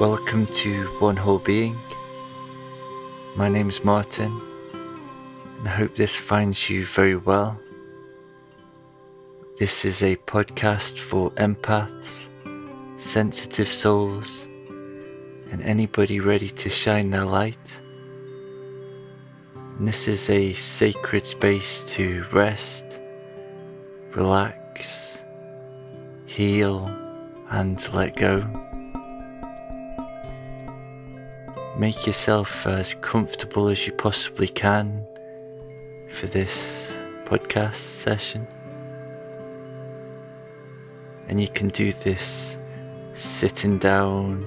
Welcome to One Whole Being. My name is Martin, and I hope this finds you very well. This is a podcast for empaths, sensitive souls, and anybody ready to shine their light. And this is a sacred space to rest, relax, heal, and let go. Make yourself as comfortable as you possibly can for this podcast session. And you can do this sitting down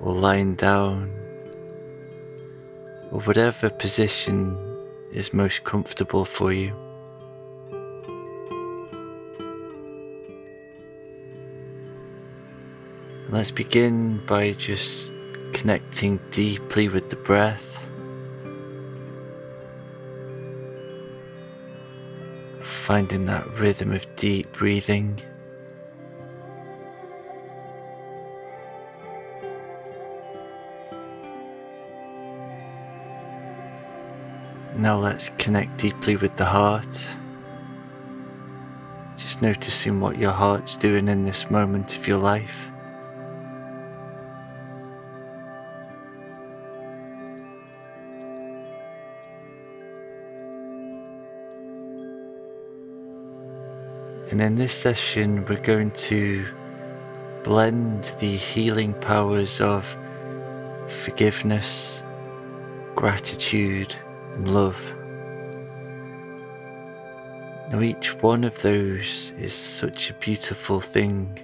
or lying down or whatever position is most comfortable for you. Let's begin by just connecting deeply with the breath. Finding that rhythm of deep breathing. Now let's connect deeply with the heart. Just noticing what your heart's doing in this moment of your life. And in this session, we're going to blend the healing powers of forgiveness, gratitude, and love. Now, each one of those is such a beautiful thing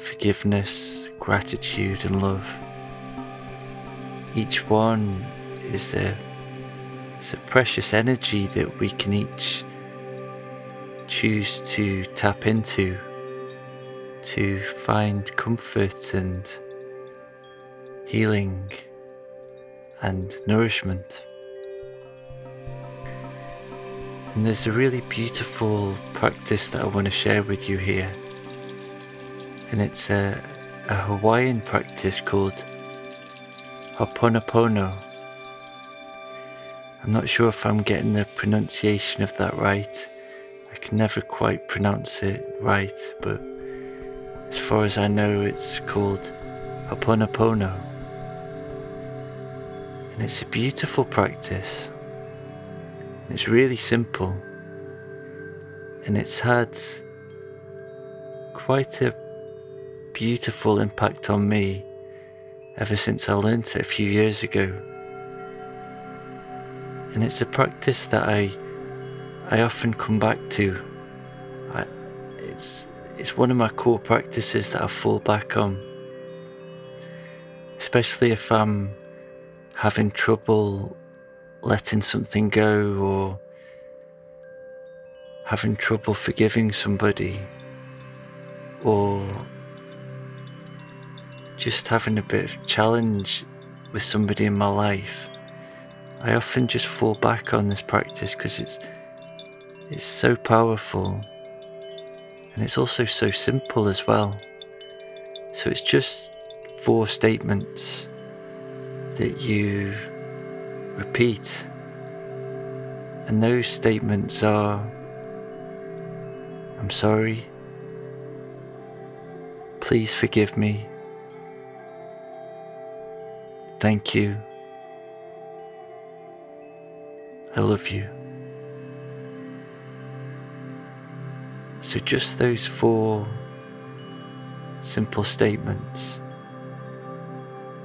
forgiveness, gratitude, and love. Each one is a, is a precious energy that we can each choose to tap into to find comfort and healing and nourishment. And there's a really beautiful practice that I want to share with you here. And it's a, a Hawaiian practice called Ho'oponopono. I'm not sure if I'm getting the pronunciation of that right can never quite pronounce it right, but as far as I know, it's called Ho'oponopono. And it's a beautiful practice. It's really simple. And it's had quite a beautiful impact on me ever since I learnt it a few years ago. And it's a practice that I I often come back to. I, it's it's one of my core practices that I fall back on, especially if I'm having trouble letting something go or having trouble forgiving somebody or just having a bit of challenge with somebody in my life. I often just fall back on this practice because it's it's so powerful and it's also so simple as well. So it's just four statements that you repeat. And those statements are I'm sorry. Please forgive me. Thank you. I love you. So, just those four simple statements.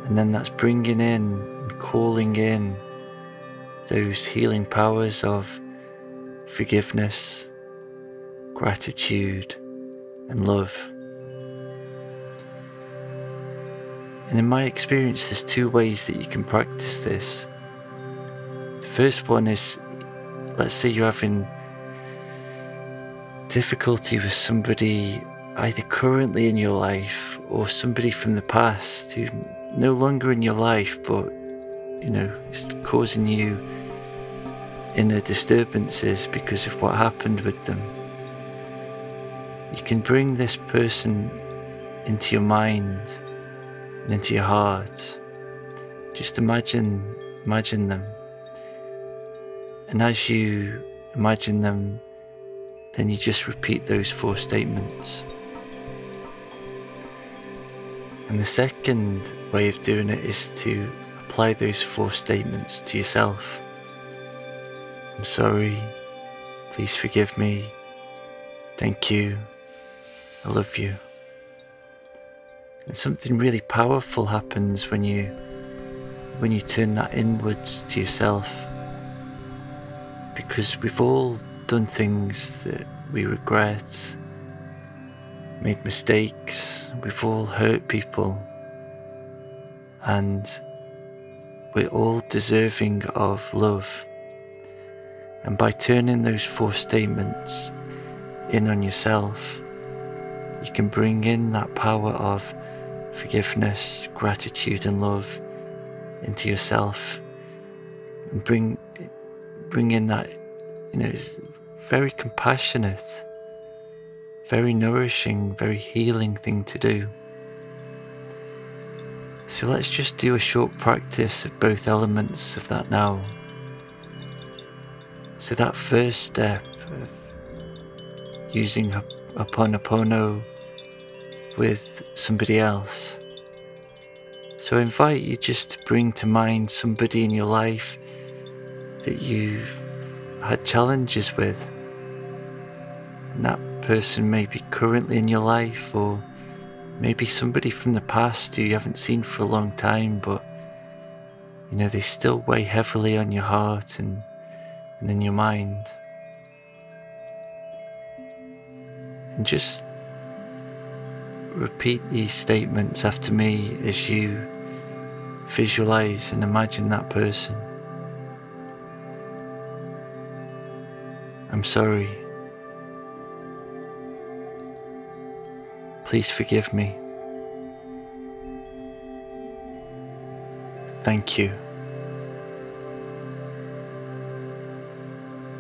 And then that's bringing in and calling in those healing powers of forgiveness, gratitude, and love. And in my experience, there's two ways that you can practice this. The first one is let's say you're having difficulty with somebody either currently in your life or somebody from the past who no longer in your life but you know is causing you inner disturbances because of what happened with them you can bring this person into your mind and into your heart. Just imagine, imagine them. And as you imagine them, then you just repeat those four statements. And the second way of doing it is to apply those four statements to yourself. I'm sorry. Please forgive me. Thank you. I love you. And something really powerful happens when you when you turn that inwards to yourself. Because we've all done things that we regret, made mistakes, we've all hurt people, and we're all deserving of love. And by turning those four statements in on yourself, you can bring in that power of forgiveness, gratitude, and love into yourself, and bring bring in that you know very compassionate, very nourishing, very healing thing to do. So let's just do a short practice of both elements of that now. So that first step of using Ho'oponopono with somebody else. So I invite you just to bring to mind somebody in your life that you've had challenges with. And that person may be currently in your life or maybe somebody from the past who you haven't seen for a long time, but you know, they still weigh heavily on your heart and, and in your mind. And just repeat these statements after me as you visualize and imagine that person. I'm sorry. Please forgive me. Thank you.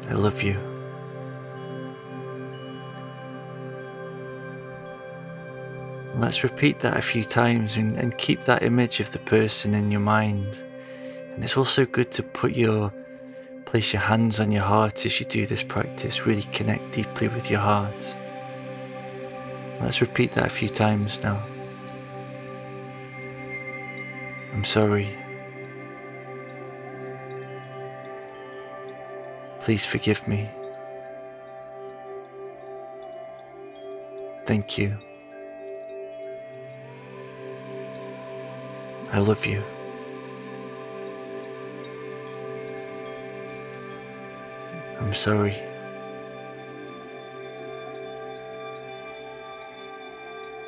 I love you. Let's repeat that a few times and, and keep that image of the person in your mind. And it's also good to put your place your hands on your heart as you do this practice. Really connect deeply with your heart. Let's repeat that a few times now. I'm sorry. Please forgive me. Thank you. I love you. I'm sorry.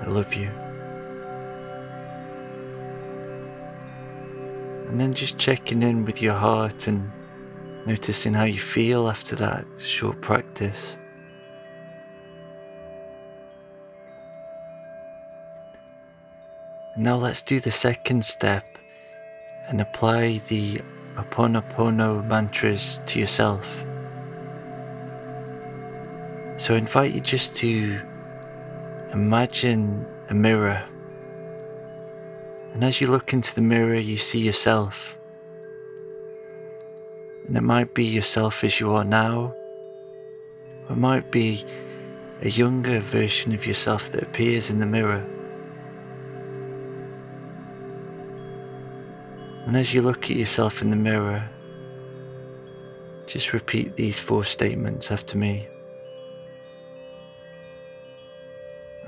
I love you. And then just checking in with your heart and noticing how you feel after that short practice. Now let's do the second step and apply the Ho'oponopono mantras to yourself. So I invite you just to imagine a mirror. And as you look into the mirror, you see yourself. And it might be yourself as you are now, or it might be a younger version of yourself that appears in the mirror. And as you look at yourself in the mirror, just repeat these four statements after me.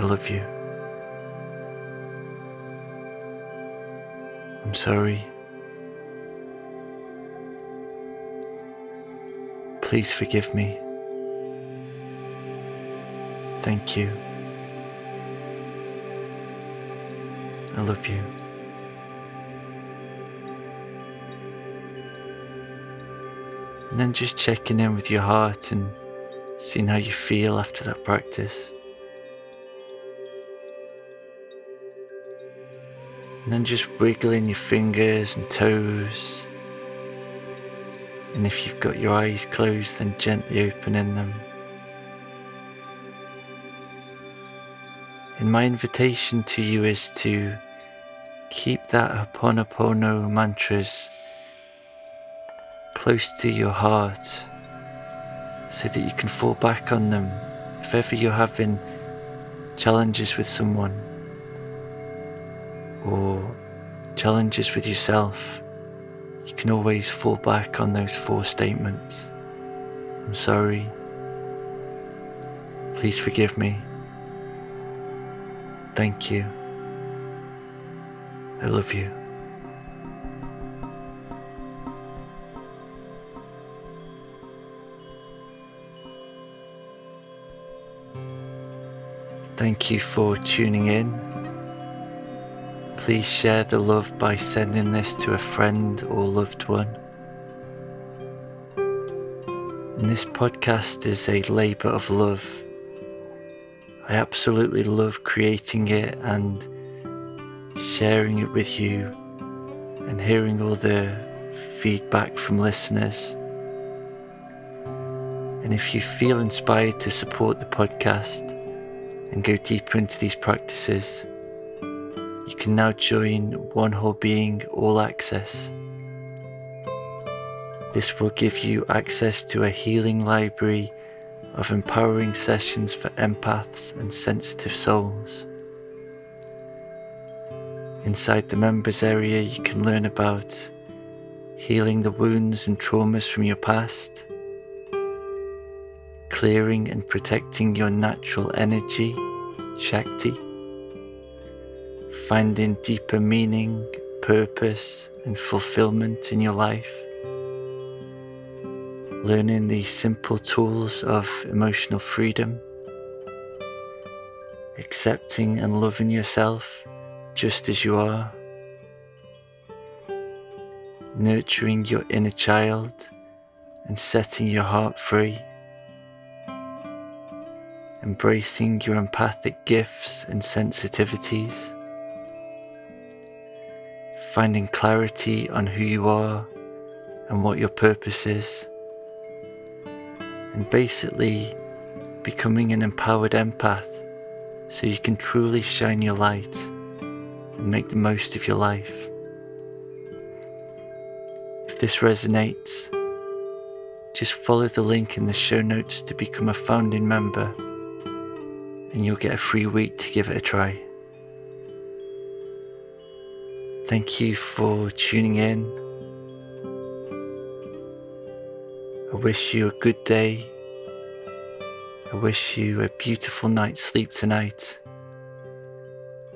I love you. I'm sorry. Please forgive me. Thank you. I love you. And then just checking in with your heart and seeing how you feel after that practice. And then just wiggling your fingers and toes. And if you've got your eyes closed, then gently opening them. And my invitation to you is to keep that Ho'oponopono mantras close to your heart so that you can fall back on them if ever you're having challenges with someone or challenges with yourself. You can always fall back on those four statements. I'm sorry. Please forgive me. Thank you. I love you. Thank you for tuning in. Please share the love by sending this to a friend or loved one. And this podcast is a labour of love. I absolutely love creating it and sharing it with you and hearing all the feedback from listeners. And if you feel inspired to support the podcast, and go deeper into these practices, you can now join One Whole Being All Access. This will give you access to a healing library of empowering sessions for empaths and sensitive souls. Inside the members area, you can learn about healing the wounds and traumas from your past clearing and protecting your natural energy, Shakti, finding deeper meaning, purpose, and fulfillment in your life, learning the simple tools of emotional freedom, accepting and loving yourself just as you are, nurturing your inner child and setting your heart free. Embracing your empathic gifts and sensitivities, finding clarity on who you are and what your purpose is, and basically becoming an empowered empath so you can truly shine your light and make the most of your life. If this resonates, just follow the link in the show notes to become a founding member and you'll get a free week to give it a try. Thank you for tuning in. I wish you a good day. I wish you a beautiful night's sleep tonight.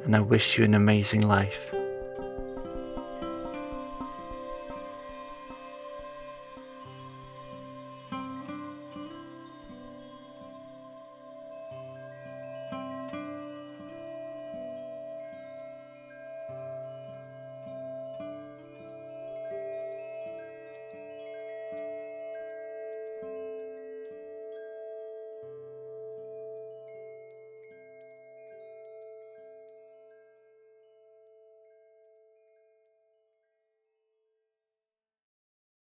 And I wish you an amazing life.